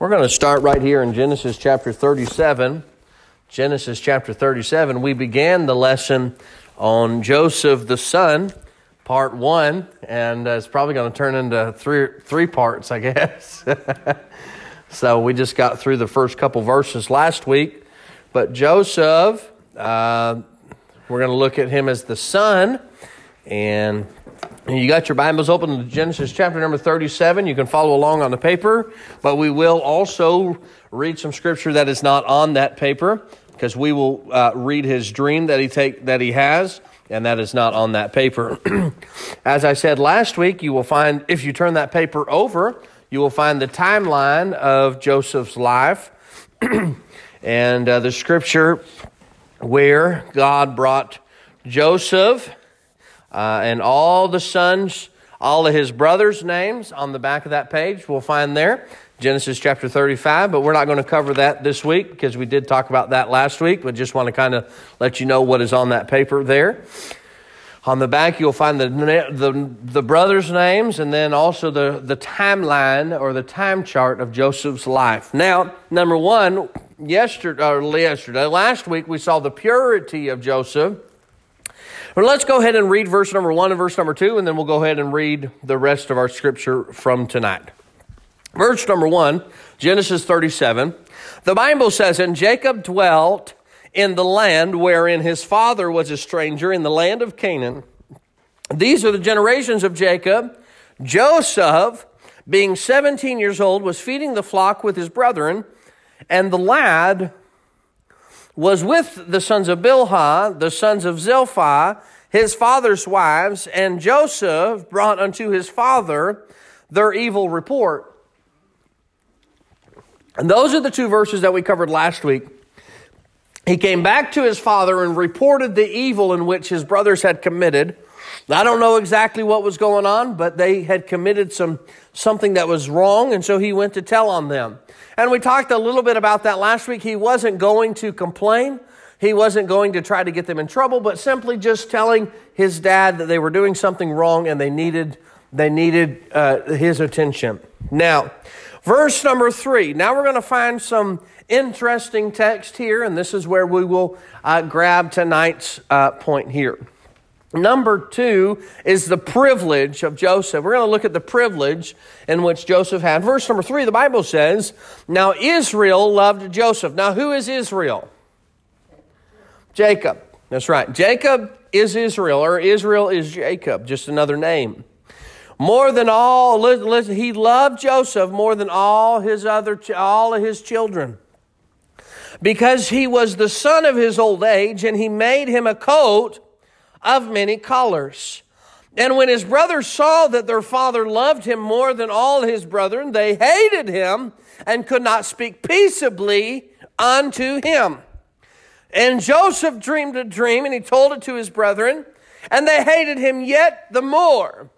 We're going to start right here in Genesis chapter 37. Genesis chapter 37. We began the lesson on Joseph the son, part one, and uh, it's probably going to turn into three, three parts, I guess. so we just got through the first couple verses last week. But Joseph, uh, we're going to look at him as the son, and you got your Bibles open to Genesis chapter number 37. You can follow along on the paper, but we will also read some scripture that is not on that paper because we will uh, read his dream that he take that he has and that is not on that paper. As I said last week, you will find if you turn that paper over, you will find the timeline of Joseph's life and uh, the scripture where God brought Joseph uh, and all the sons, all of his brothers' names on the back of that page, we'll find there. Genesis chapter 35, but we're not going to cover that this week because we did talk about that last week, but just want to kind of let you know what is on that paper there. On the back, you'll find the, the, the brothers' names and then also the, the timeline or the time chart of Joseph's life. Now, number one, yesterday, or yesterday, last week, we saw the purity of Joseph. But let's go ahead and read verse number one and verse number two, and then we'll go ahead and read the rest of our scripture from tonight. Verse number one, Genesis 37. The Bible says, And Jacob dwelt in the land wherein his father was a stranger, in the land of Canaan. These are the generations of Jacob. Joseph, being 17 years old, was feeding the flock with his brethren, and the lad was with the sons of Bilhah, the sons of Zilpah, his father's wives, and Joseph brought unto his father their evil report. And those are the two verses that we covered last week. He came back to his father and reported the evil in which his brothers had committed. I don't know exactly what was going on, but they had committed some something that was wrong, and so he went to tell on them. And we talked a little bit about that last week. He wasn't going to complain. He wasn't going to try to get them in trouble, but simply just telling his dad that they were doing something wrong and they needed, they needed uh, his attention. Now, verse number three. Now we're going to find some interesting text here, and this is where we will uh, grab tonight's uh, point here. Number two is the privilege of Joseph. We're going to look at the privilege in which Joseph had. Verse number three, the Bible says, Now Israel loved Joseph. Now, who is Israel? Jacob. That's right. Jacob is Israel, or Israel is Jacob, just another name. More than all, listen, he loved Joseph more than all his other, all of his children. Because he was the son of his old age, and he made him a coat of many colors. And when his brothers saw that their father loved him more than all his brethren, they hated him and could not speak peaceably unto him. And Joseph dreamed a dream, and he told it to his brethren, and they hated him yet the more.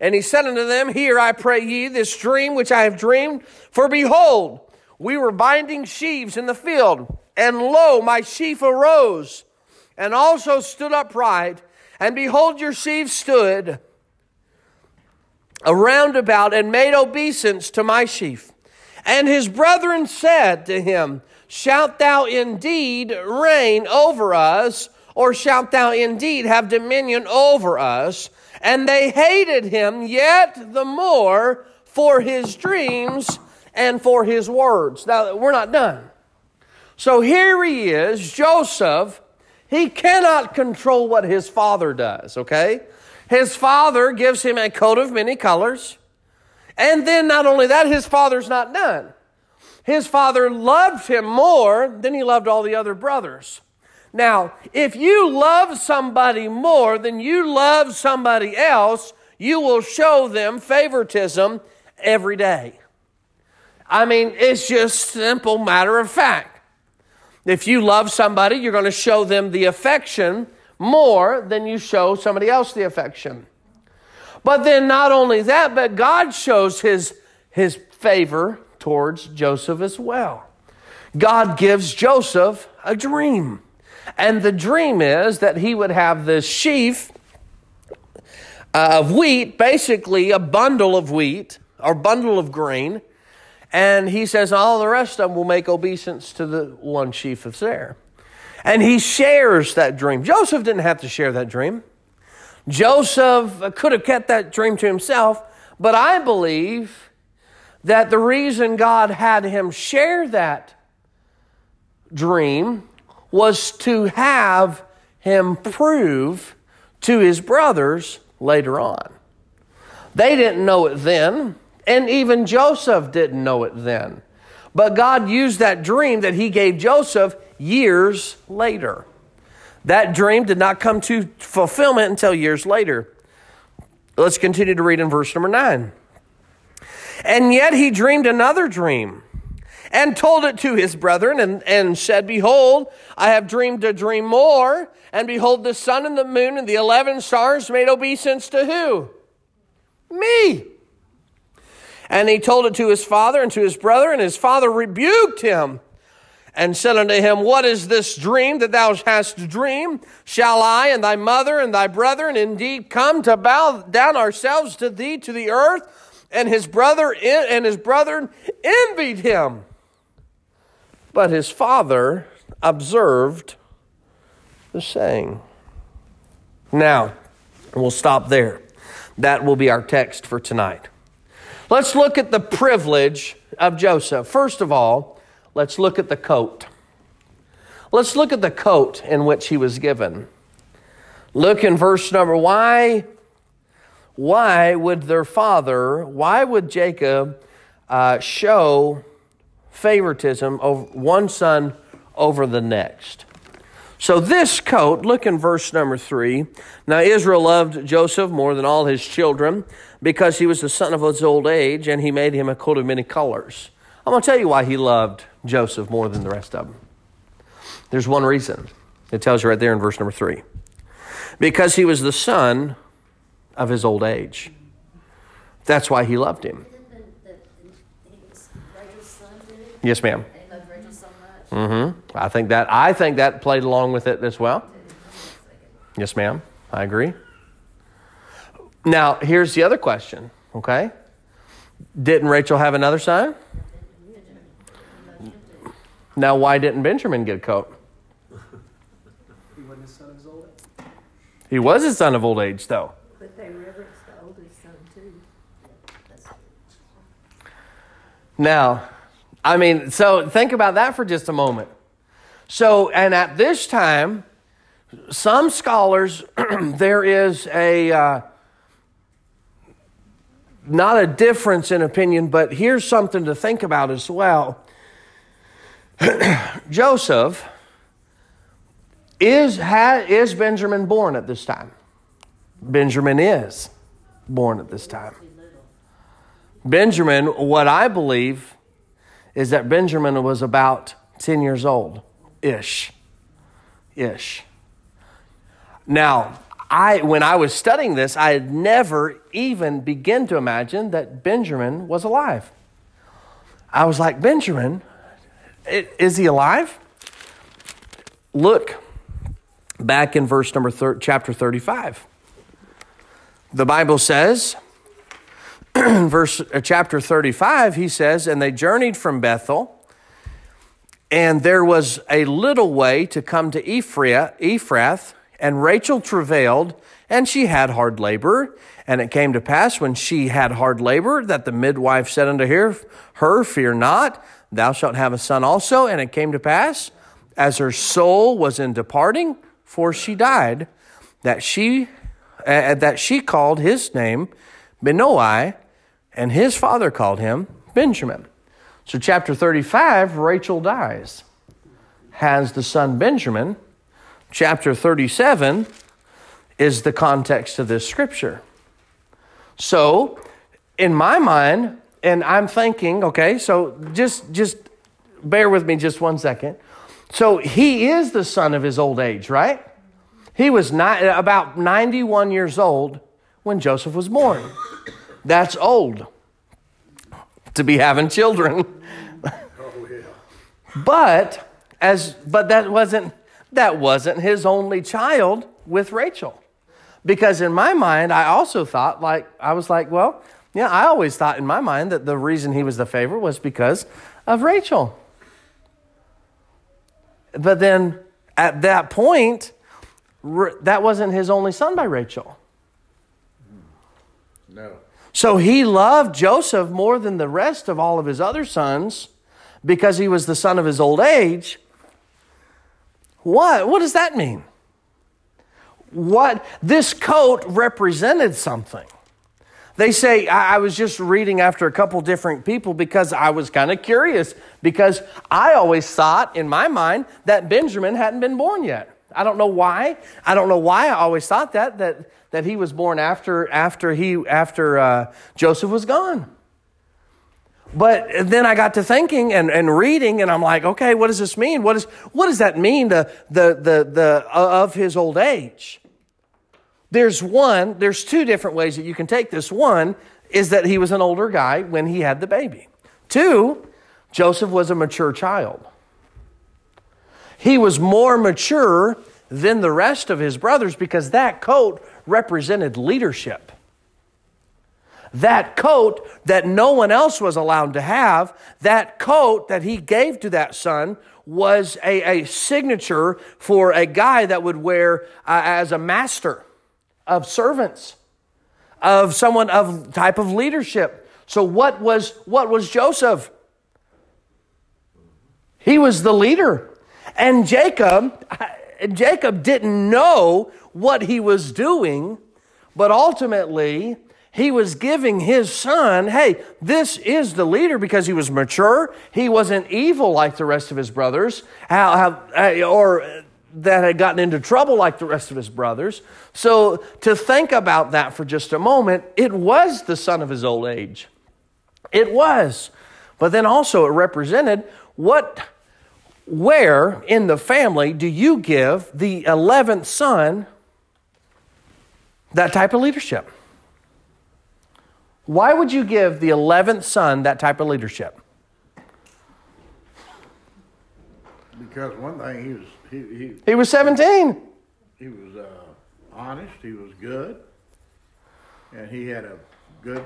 And he said unto them, Hear, I pray ye, this dream which I have dreamed, for behold, we were binding sheaves in the field, and lo, my sheaf arose and also stood upright, and behold, your sheaf stood around about and made obeisance to my sheaf. And his brethren said to him, Shalt thou indeed reign over us, or shalt thou indeed have dominion over us? And they hated him yet the more for his dreams and for his words. Now, we're not done. So here he is, Joseph, he cannot control what his father does, okay? His father gives him a coat of many colors. And then not only that, his father's not done. His father loved him more than he loved all the other brothers. Now, if you love somebody more than you love somebody else, you will show them favoritism every day. I mean, it's just simple matter of fact. If you love somebody, you're going to show them the affection more than you show somebody else the affection. But then not only that, but God shows his, his favor towards Joseph as well. God gives Joseph a dream. And the dream is that he would have this sheaf uh, of wheat, basically a bundle of wheat or bundle of grain, And he says, all the rest of them will make obeisance to the one chief of there. And he shares that dream. Joseph didn't have to share that dream. Joseph could have kept that dream to himself, but I believe that the reason God had him share that dream was to have him prove to his brothers later on. They didn't know it then, and even Joseph didn't know it then. But God used that dream that he gave Joseph years later. That dream did not come to fulfillment until years later. Let's continue to read in verse number 9. And yet he dreamed another dream and told it to his brethren and, and said, Behold, I have dreamed a dream more. And behold, the sun and the moon and the eleven stars made obeisance to who? Me. And he told it to his father and to his brother, and his father rebuked him and said unto him, What is this dream that thou hast dreamed? Shall I and thy mother and thy brethren indeed come to bow down ourselves to thee to the earth? And his brother and his brethren envied him. But his father observed the saying. Now, we'll stop there. That will be our text for tonight. Let's look at the privilege of Joseph. First of all, let's look at the coat. Let's look at the coat in which he was given. Look in verse number why why would their father, why would Jacob uh, show favoritism of one son over the next? So, this coat, look in verse number three. Now, Israel loved Joseph more than all his children because he was the son of his old age, and he made him a coat of many colors. I'm going to tell you why he loved Joseph more than the rest of them. There's one reason. It tells you right there in verse number three. Because he was the son of his old age. That's why he loved him. Yes, ma'am. Mm-hmm. I think that I think that played along with it as well. Yes, ma'am. I agree. Now, here's the other question, okay? Didn't Rachel have another son? Now, why didn't Benjamin get a coat? He wasn't his son of his old age. He was his son of old age, though. But they reverenced the oldest son too. Now, I mean, so think about that for just a moment. So, and at this time, some scholars, there is a, uh, not a difference in opinion, but here's something to think about as well. Joseph is ha, is Benjamin born at this time? Benjamin is born at this time. Benjamin, what I believe is that Benjamin was about 10 years old ish. Ish. Now, I, when I was studying this, I had never even begun to imagine that Benjamin was alive. I was like, Benjamin, is he alive? Look back in verse number thir- chapter 35. The Bible says, verse uh, chapter 35, he says, And they journeyed from Bethel, and there was a little way to come to Ephrath, Ephrath and Rachel travailed, and she had hard labor. And it came to pass when she had hard labor that the midwife said unto her, her Fear not, thou shalt have a son also. And it came to pass, as her soul was in departing, for she died, that she uh, that she called his name Benoni, and his father called him Benjamin. So, chapter 35, Rachel dies, has the son Benjamin. Chapter 37 is the context of this scripture. So, in my mind, and I'm thinking, okay, so just just bear with me just one second. So he is the son of his old age, right? He was not, about 91 years old when Joseph was born. That's old to be having children. Oh, but as but that wasn't that wasn't his only child with Rachel. Because in my mind I also thought like I was like, well, Yeah, I always thought in my mind that the reason he was the favorite was because of Rachel. But then at that point, r- that wasn't his only son by Rachel. No. So he loved Joseph more than the rest of all of his other sons because he was the son of his old age. What? What does that mean? What? This coat represented something. They say, I, I was just reading after a couple different people because I was kind of curious because I always thought in my mind that Benjamin hadn't been born yet. I don't know why. I don't know why I always thought that, that, that he was born after, after, he, after uh, Joseph was gone. But then I got to thinking and, and reading, and I'm like, okay, what does this mean? What, is, what does that mean, the, the, the, the, uh, of his old age? There's one, there's two different ways that you can take this. One is that he was an older guy when he had the baby. Two, Joseph was a mature child. He was more mature than the rest of his brothers because that coat represented leadership. That coat that no one else was allowed to have, that coat that he gave to that son was a, a signature for a guy that would wear uh, as a master of servants, of someone of type of leadership. So what was what was Joseph? He was the leader. And Jacob Jacob didn't know what he was doing, but ultimately he was giving his son, hey, this is the leader because he was mature. He wasn't evil like the rest of his brothers, how, uh, or that had gotten into trouble like the rest of his brothers. So to think about that for just a moment, it was the son of his old age. It was. But then also it represented what where in the family do you give the 11th son that type of leadership? Why would you give the 11th son that type of leadership? Because one thing, he was he he, He was 17. he was uh, honest. He was good, and he had a good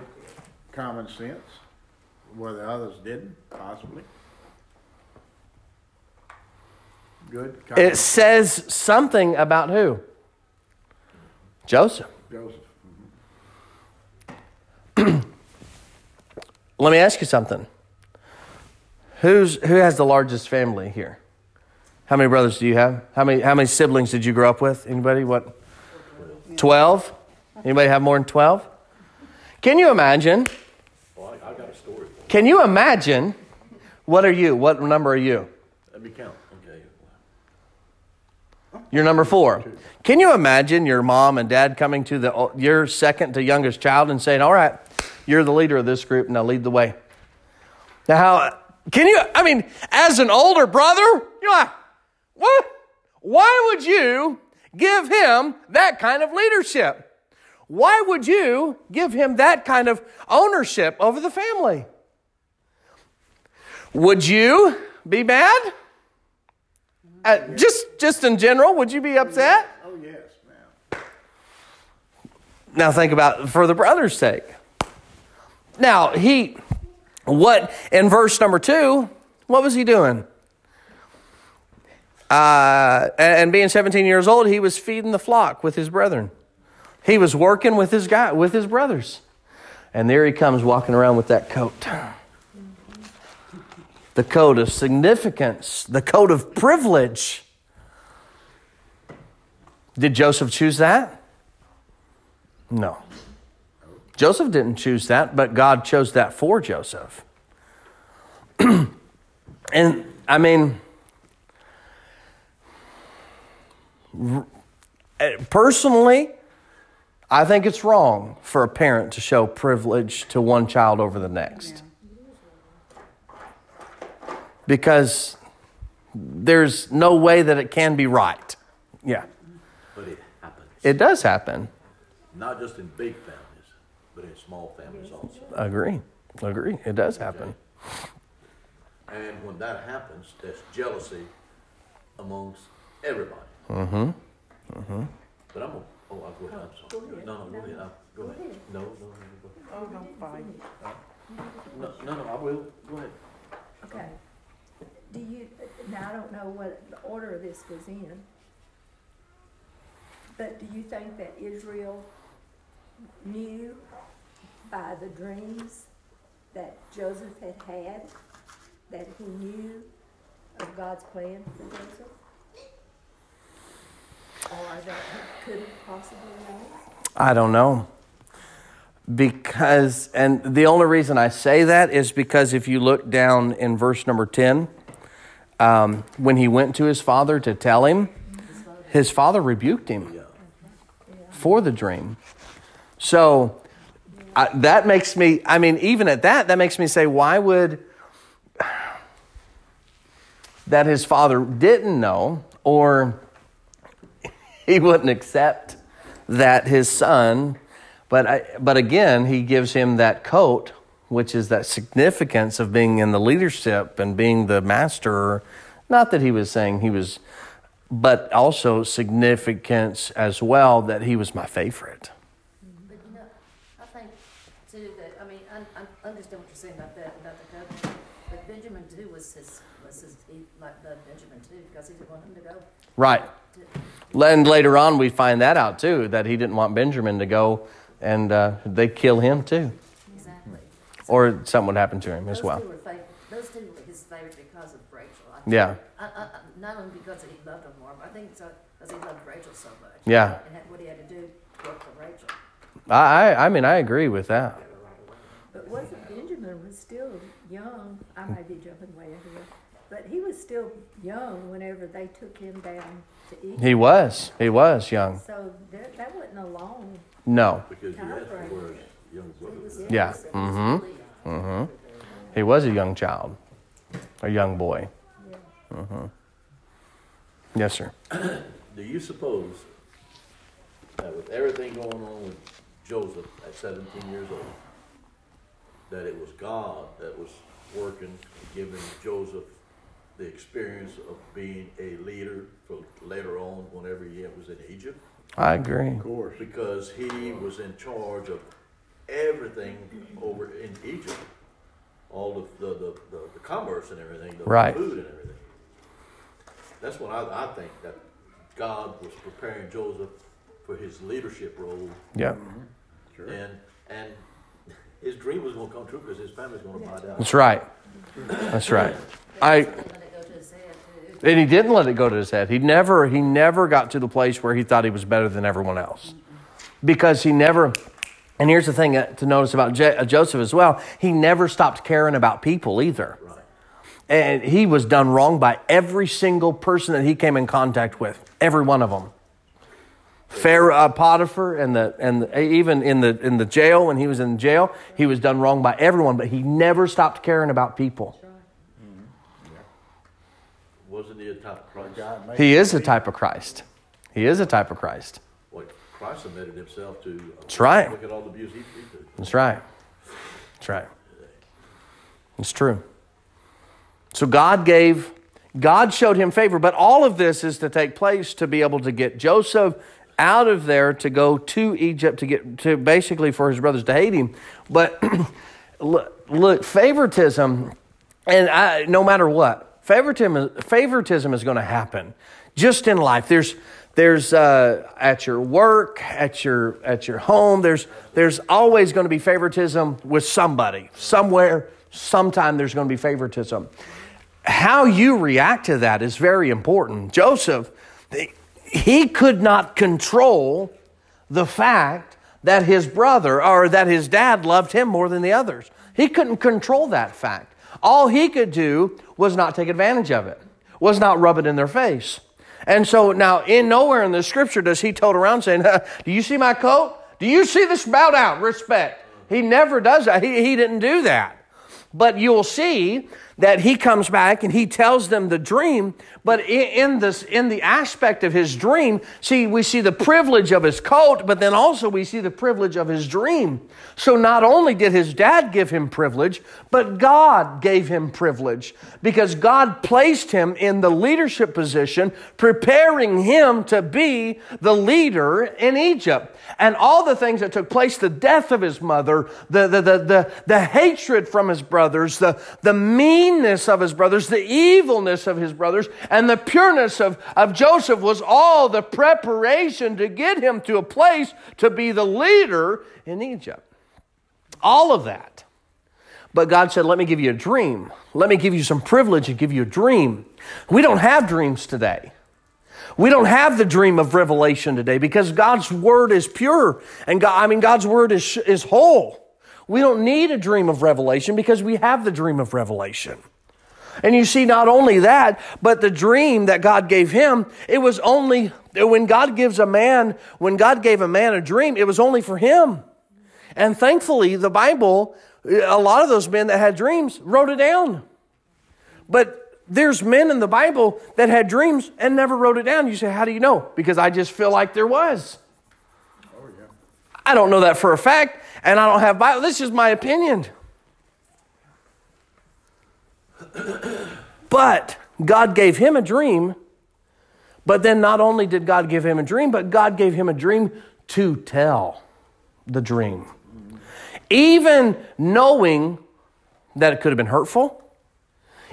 common sense, where the others didn't possibly. Good. Common It says something about who? Joseph. Joseph. Let me ask you something. Who's who has the largest family here? How many brothers do you have? How many how many siblings did you grow up with? Anybody? What? 12? Anybody have more than 12? Can you imagine? Well, I, I got a story. Can you imagine? What are you? What number are you? Let me count. You're number four. Can you imagine your mom and dad coming to the your second to youngest child and saying, "All right, you're the leader of this group. Now lead the way." Now, how can you? I mean, as an older brother, you're like, what? Why would you give him that kind of leadership? Why would you give him that kind of ownership over the family? Would you be mad? Uh, just, just in general, would you be upset? Oh yes, man. Now think about for the brother's sake. Now he, what in verse number two? What was he doing? Uh, and and being 17 years old, he was feeding the flock with his brethren. He was working with his guy, with his brothers, and there he comes walking around with that coat. The code of significance, the code of privilege. Did Joseph choose that? No. Joseph didn't choose that, but God chose that for Joseph. and I mean, eh, personally, I think it's wrong for a parent to show privilege to one child over the next. Because there's no way that it can be right. Yeah. But it happens. It does happen. Not just in big families, but in small families also. Agree. Agree. It does happen. And when that happens, there's jealousy amongst everybody. Mm-hmm. Mm-hmm. But I'm gonna, oh, I'll go ahead, I'm sorry. No, no, go ahead. I- Go ahead. ahead. No, no, no, go ahead. Oh, no, fine. ahead. No, no, no, I will. Go ahead. Okay. Do you, now I don't know what the order of this was in, but do you think that Israel knew by the dreams that Joseph had had, that he knew of God's plan for Joseph? Or that he could possibly known? I don't know. Because, and the only reason I say that is because if you look down in verse number 10, um, when he went to his father to tell him, his father rebuked him for the dream. So I, that makes me, I mean, even at that, that makes me say, why would that his father didn't know or he wouldn't accept that his son, but, I, but again, he gives him that coat, which is that significance of being in the leadership and being the master. Not that he was saying he was, but also significance as well that he was my favorite. But you know, I think too that, I mean, I, I understand what you're saying about that, about the covenant, but Benjamin too was his, was his, he like loved Benjamin too, because he didn't want him to go Right. And later on, we find that out too, that he didn't want Benjamin to go and uh, they kill him too. Or something would happen to him as well. two were fav- those two were his favorite because of Rachel. I think. Yeah. I, I, I- not only because he loved her more, but I think it's because he loved Rachel so much. Yeah. And had, what he had to do work for Rachel. I, I, I mean, I agree with that. But wasn't Benjamin was still young, I might be jumping way ahead, but he was still young whenever they took him down to Egypt. He was. He was young. So that, that wasn't a long, No. Because you asked for his young brother was. Yeah. Mm-hmm. Mm-hmm. He was a young child, a young boy. yeah. Yes, sir. Do you suppose that with everything going on with Joseph at 17 years old, that it was God that was working, giving Joseph the experience of being a leader for later on whenever he was in Egypt? I agree. Of course. Because he was in charge of everything over in Egypt. All of the, the, the, the commerce and everything, the Right. food and everything. That's what I, I think that God was preparing Joseph for his leadership role, Yep. Sure. and and his dream was going to come true because his family's going to buy down. That's right. That's right. I They let it go to his head too. and he didn't let it go to his head. He never he never got to the place where he thought he was better than everyone else. Because he never and here's the thing uh, to notice about uh, Joseph as well, he never stopped caring about people either. Right. And he was done wrong by every single person that he came in contact with, every one of them. Pharaoh, uh, Potiphar, and the and the, even in the in the jail when he was in jail, he was done wrong by everyone, but he never stopped caring about people. Wasn't he a type of Christ? He is a type of Christ. He is a type of Christ. Christ submitted himself to. Uh, That's right. Look at all the abuse he, he took. That's right. That's right. It's true. So God gave, God showed him favor, but all of this is to take place to be able to get Joseph out of there to go to Egypt to get to basically for his brothers to hate him. But look, look favoritism, and I, no matter what, favoritism, favoritism is going to happen just in life. There's there's uh, at your work, at your at your home. There's there's always going to be favoritism with somebody, somewhere, sometime. There's going to be favoritism. How you react to that is very important. Joseph, he could not control the fact that his brother or that his dad loved him more than the others. He couldn't control that fact. All he could do was not take advantage of it, was not rub it in their face. And so now, in nowhere in the scripture does he tote around saying, Do you see my coat? Do you see this? Bow down, respect. He never does that. He, he didn't do that. But you'll see that he comes back and he tells them the dream, but in this in the aspect of his dream, see we see the privilege of his coat, but then also we see the privilege of his dream. So not only did his dad give him privilege, but God gave him privilege because God placed him in the leadership position, preparing him to be the leader in Egypt. And all the things that took place, the death of his mother, the, the, the, the, the hatred from his brothers, the, the meanness of his brothers, the evilness of his brothers, and the pureness of, of Joseph was all the preparation to get him to a place to be the leader in Egypt. All of that. But God said, Let me give you a dream. Let me give you some privilege and give you a dream. We don't have dreams today. We don't have the dream of revelation today because God's word is pure and God, I mean, God's word is, is whole. We don't need a dream of revelation because we have the dream of revelation. And you see, not only that, but the dream that God gave him, it was only when God gives a man, when God gave a man a dream, it was only for him. And thankfully, the Bible, a lot of those men that had dreams wrote it down. But there's men in the Bible that had dreams and never wrote it down. You say, How do you know? Because I just feel like there was. Oh, yeah. I don't know that for a fact, and I don't have Bible. This is my opinion. but God gave him a dream. But then not only did God give him a dream, but God gave him a dream to tell the dream. Even knowing that it could have been hurtful,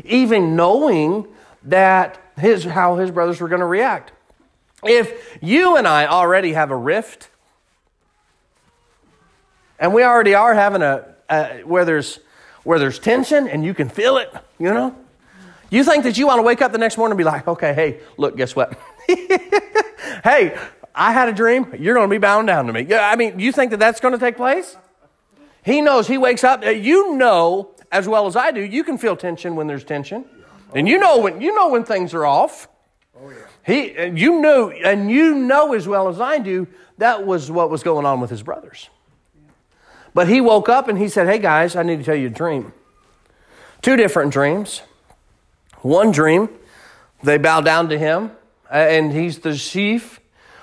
even knowing that his how his brothers were going to react. If you and I already have a rift, and we already are having a, a where there's where there's tension and you can feel it, you know, you think that you want to wake up the next morning and be like, okay, hey, look, guess what? hey, I had a dream. You're going to be bound down to me. Yeah, I mean, you think that that's going to take place? He knows. He wakes up. Uh, you know as well as I do. You can feel tension when there's tension, and you know when you know when things are off. Oh, he, uh, you know, and you know as well as I do that was what was going on with his brothers. But he woke up and he said, "Hey guys, I need to tell you a dream. Two different dreams. One dream, they bow down to him, uh, and he's the sheaf."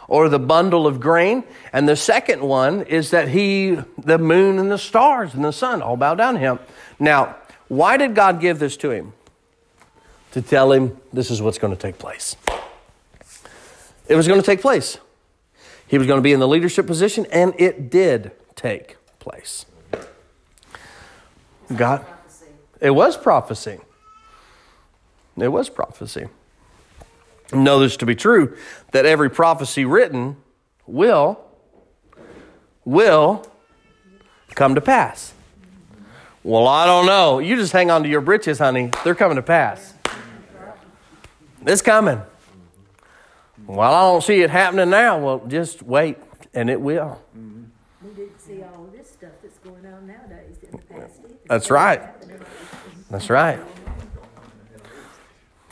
or the bundle of grain. And the second one is that he, the moon and the stars and the sun all bow down to him. Now, why did God give this to him? To tell him this is what's going to take place. It was going to take place. He was going to be in the leadership position, and it did take place. God, it was prophecy. It was prophecy. Know this to be true that every prophecy written will will come to pass. Well, I don't know. You just hang on to your britches, honey. They're coming to pass. It's coming. Well, I don't see it happening now. Well, just wait, and it will see all this stuff that's going on nowadays in the past either. That's right. That's right.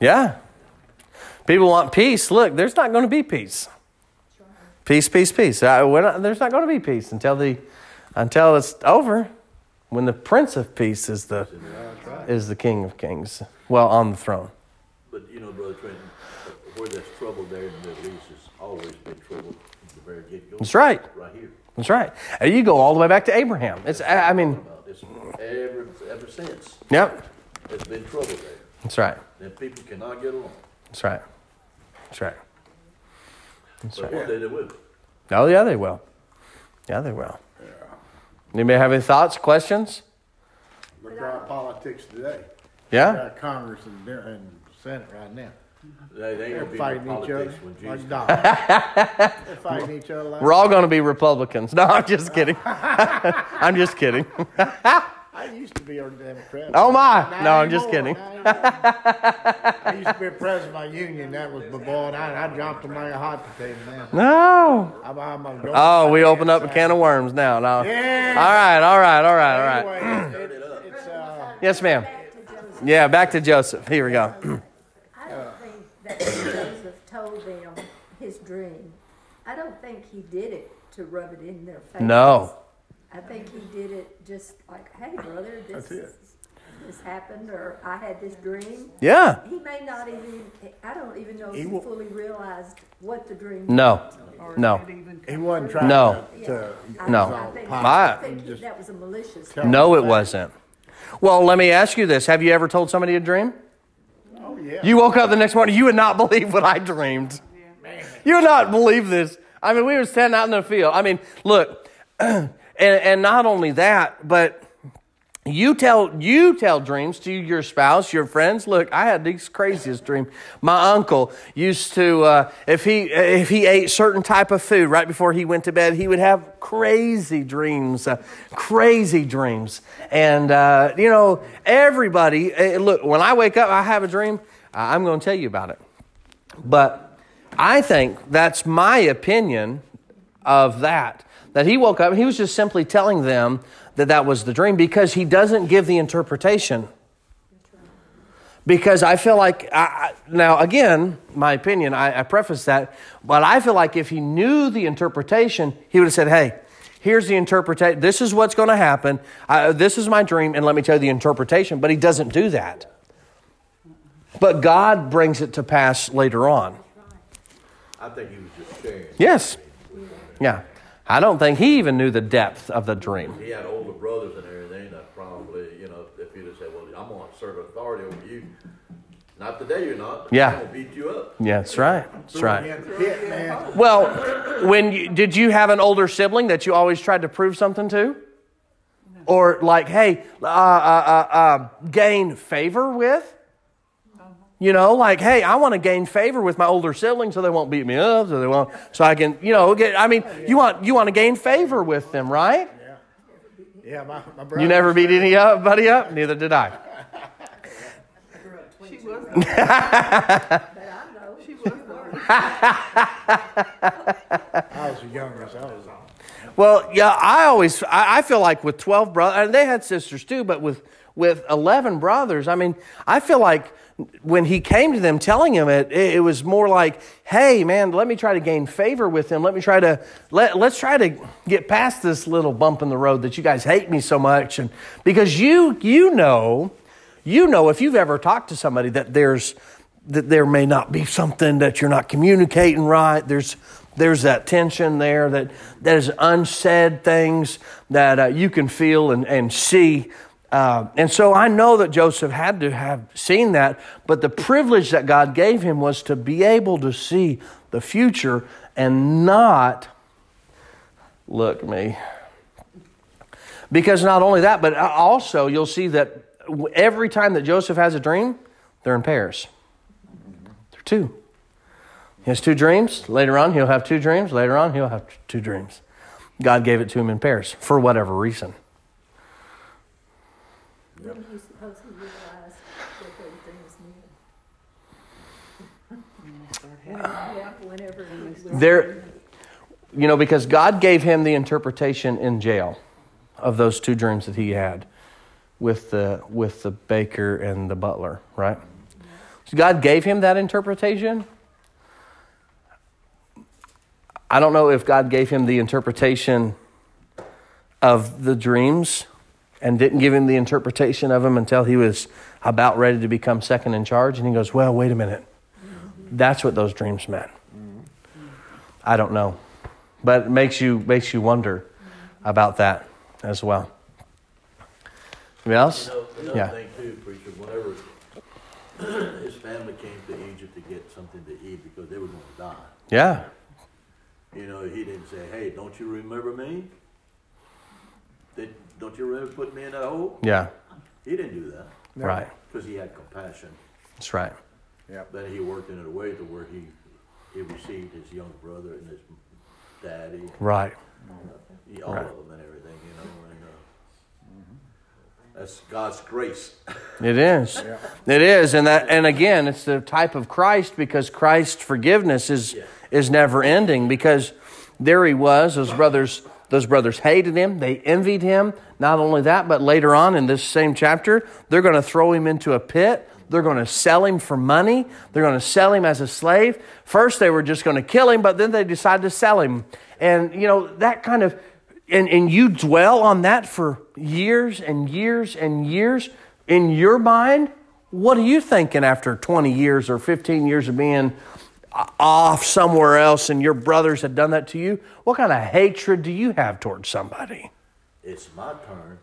Yeah. People want peace. Look, there's not going to be peace. Peace, peace, peace. We're not, there's not going to be peace until the until it's over. When the Prince of Peace is the is the King of Kings. Well, on the throne. But you know, Brother Trenton, where there's trouble there in the Middle East has always been trouble from the very get-go. That's right. Right here. That's right. And you go all the way back to Abraham. It's I I mean, About this ever, ever since, yep. there's been trouble there. That's right. And people cannot get along. That's right. That's right. That's But right. one day they will. Oh yeah, they will. Yeah, they will. Anybody have any thoughts, questions? Look at our politics today. Yeah. Congress and, and Senate right now. They, they They're gonna be fighting each other politics when like dogs. They're fighting each other like We're all going to be Republicans. No, I'm just kidding. I'm just kidding. I used to be a Democrat. Oh my! Not No, I'm just anymore, kidding. not anymore. I used to be a president of my union. That was my boy, and I, I dropped him like a hot potato now. No. I'm, I'm a Oh, we open up a can of worms now. No. Yeah. All right. All right. All right. All right. Anyway, it, it, it's uh, Yes, ma'am. Yeah. Back to Joseph. Here we go. I don't think that Joseph told them his dream. I don't think he did it to rub it in their face. No. I think he did it just like, hey, brother, this That's it. is, this happened or I had this dream. Yeah. He may not even, I don't even know if He he wa- fully realized what the dream. No. No. He wasn't trying No. to, to. I- No. I think- My- I think Just- that was a malicious. No, it wasn't. Well, let me ask you this. Have you ever told somebody a dream? Oh, yeah. You woke up the next morning, you would not believe what I dreamed. You would not believe this. I mean, we were standing out in the field. I mean, look, and, and not only that, but you tell you tell dreams to your spouse, your friends. Look, I had these craziest dreams. My uncle used to, uh, if he if he ate certain type of food right before he went to bed, he would have crazy dreams, uh, crazy dreams. And uh, you know, everybody. uh, Look, when I wake up, I have a dream. I'm going to tell you about it. But I think that's my opinion of that. That he woke up and he was just simply telling them that that was the dream because he doesn't give the interpretation. Because I feel like, I, I- now again, my opinion, I, I preface that, but I feel like if he knew the interpretation, he would have said, hey, here's the interpretation. This is what's going to happen. Uh, this is my dream, and let me tell you the interpretation. But he doesn't do that. But God brings it to pass later on. I think he was just sharing. Yes. Yeah. I don't think he even knew the depth of the dream. He had older brothers and everything that probably, you know, if he'd have said, well, I'm going to assert authority over you. Not today, you're not. Yeah. I'm beat you up. Yeah, that's right. That's right. in the pit, man. Well, when you, did you have an older sibling that you always tried to prove something to? Or like, hey, uh, uh, uh, uh, gain favor with? You know, like, hey, I want to gain favor with my older siblings so they won't beat me up, so they won't, so I can, you know, get. I mean, you want you want to gain favor with them, right? Yeah, my, my brother. You never beat anybody up. buddy, up. Neither did I. She was, But I know. she was the I was the youngest. I was on. Well, yeah, I always I, I feel like with twelve brothers, and they had sisters too, but with with eleven brothers, I mean, I feel like when he came to them telling him it, it, was more like, hey, man, let me try to gain favor with him. Let me try to let let's try to get past this little bump in the road that you guys hate me so much, and because you you know, you know, if you've ever talked to somebody that there's that there may not be something that you're not communicating right. There's there's that tension there that there's unsaid things that uh, you can feel and, and see. Uh, and so I know that Joseph had to have seen that, but the privilege that God gave him was to be able to see the future and not look me. Because not only that, but also you'll see that every time that Joseph has a dream, they're in pairs. They're two. He has two dreams. Later on, he'll have two dreams. Later on, he'll have two dreams. God gave it to him in pairs for whatever reason. When do you suppose he realized that everything was new? Yeah, whenever. There, you know, because God gave him the interpretation in jail of those two dreams that he had with the with the baker and the butler, right? So God gave him that interpretation. I don't know if God gave him the interpretation of the dreams and didn't give him the interpretation of him until he was about ready to become second in charge. And he goes, Well, wait a minute. That's what those dreams meant. I don't know. But it makes you, makes you wonder about that as well. Anybody else? You know, another Yeah. thing too, preacher, whenever his family came to Egypt to get something to eat because they were going to die. Yeah. You know, he didn't say, "Hey, don't you remember me? Don't you remember putting me in that hole?" Yeah. He didn't do that Right. because he had compassion. That's right. Yeah. Then he worked in it a way to where he he received his young brother and his daddy, Right. he, all Right. of them and everything. You know, and uh, that's God's grace. It is. It is, and that, and again, it's the type of Christ because Christ's forgiveness is is never ending. Because there he was, those brothers, those brothers hated him, they envied him. Not only that, but later on in this same chapter, they're going to throw him into a pit. They're going to sell him for money. They're going to sell him as a slave. First, they were just going to kill him, but then they decided to sell him. And you know that kind of, and and you dwell on that for years and years and years in your mind, what are you thinking after 20 years or 15 years of being off somewhere else and your brothers had done that to you? What kind of hatred do you have towards somebody? It's my turn.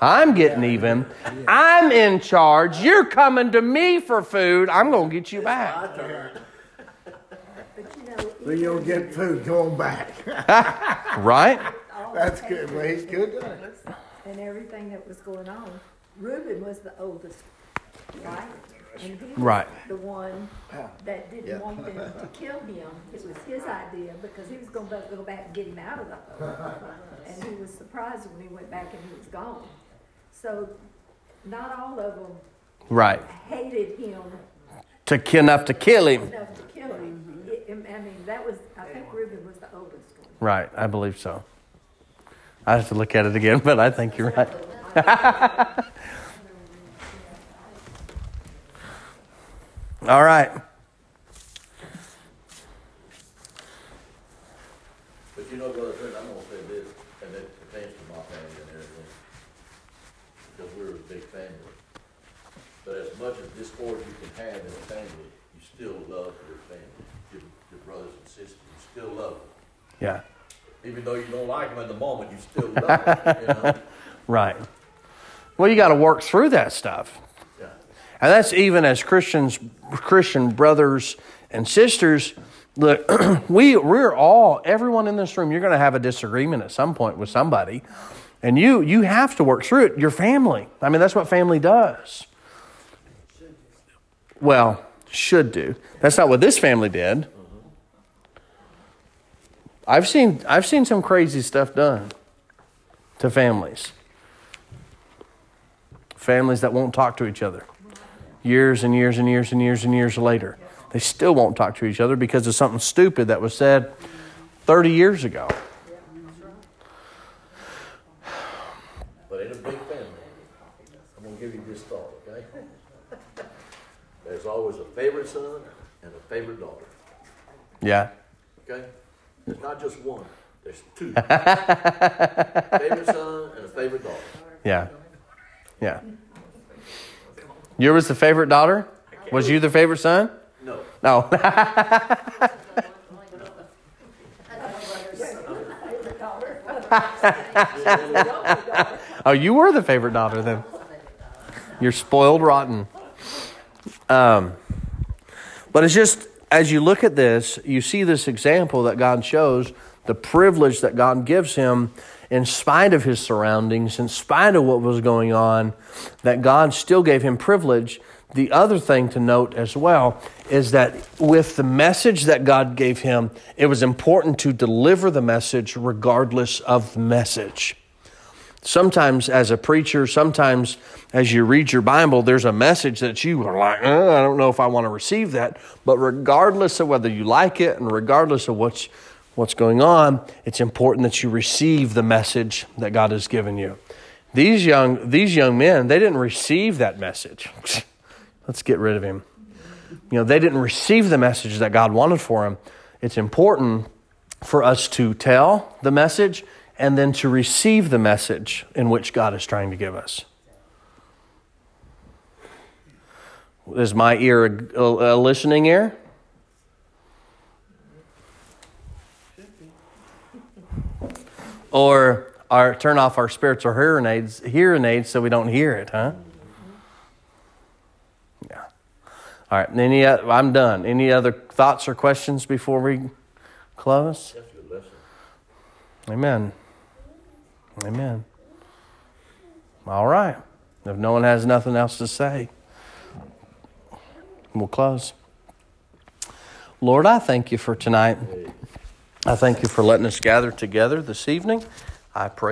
I'm getting even. I'm in charge. You're coming to me for food. I'm going to get you back. My turn. You know, Then you'll get food going back. Right? That's good. Well, he's good at it. papers And everything that was going on, Reuben was the oldest, right? And he was Right. the one that Yeah. didn't want them to kill him. It was his idea because he was gonna go back and get him out of the hole. And he was surprised when he went back and he was gone. So not all of them Right. hated him To ki- enough to kill him. enough to kill him. Mm-hmm. It- I mean, that was, I think Reuben was the oldest one. Right. I believe so. I have to look at it again, but I think you're right. All right. But you know, Brother I'm gonna say this, and it pertains to my family and everything. Because we're a big family. But as much as discord you can have in a family, you still love your family, your, your brothers and sisters, you still love them. Yeah. Even though you don't like them in the moment, you still love them, you know? Right. Well, you got to work through that stuff. And that's even as Christians, Christian brothers and sisters. Look, we we're all everyone in this room. You're going to have a disagreement at some point with somebody, and you you have to work through it. Your family. I mean, that's what family does. Well, should do. That's not what this family did. I've seen I've seen some crazy stuff done to families. Families that won't talk to each other. Years and years and years and years and years later. They still won't talk to each other because of something stupid that was said 30 years ago. But in a big family, I'm gonna give you this thought, okay? There's always a favorite son and a favorite daughter, Yeah. okay? There's not just one, there's two. Favorite son and a favorite daughter. Yeah. Yeah. You was the favorite daughter? Was you the favorite son? No, No. oh, you were the favorite daughter then. You're spoiled rotten. Um, but it's just as you look at this, you see this example that God shows, the privilege that God gives him in spite of his surroundings, in spite of what was going on, that God still gave him privilege. The other thing to note as well is that with the message that God gave him, it was important to deliver the message regardless of the message sometimes as a preacher, sometimes as you read your Bible, there's a message that you are like, uh, I don't know if I want to receive that. But regardless of whether you like it and regardless of what's, what's going on, it's important that you receive the message that God has given you. These young, these young men, they didn't receive that message. Let's get rid of him. You know, they didn't receive the message that God wanted for them. It's important for us to tell the message and then to receive the message in which God is trying to give us. Is my ear a, a listening ear? Or our, turn off our spiritual hearing aids, hearing aids so we don't hear it, huh? Yeah. All right. Any? I'm done. Any other thoughts or questions before we close? Amen. Amen. All right. If no one has nothing else to say, we'll close. Lord, I thank you for tonight. I thank you for letting us gather together this evening. I pray.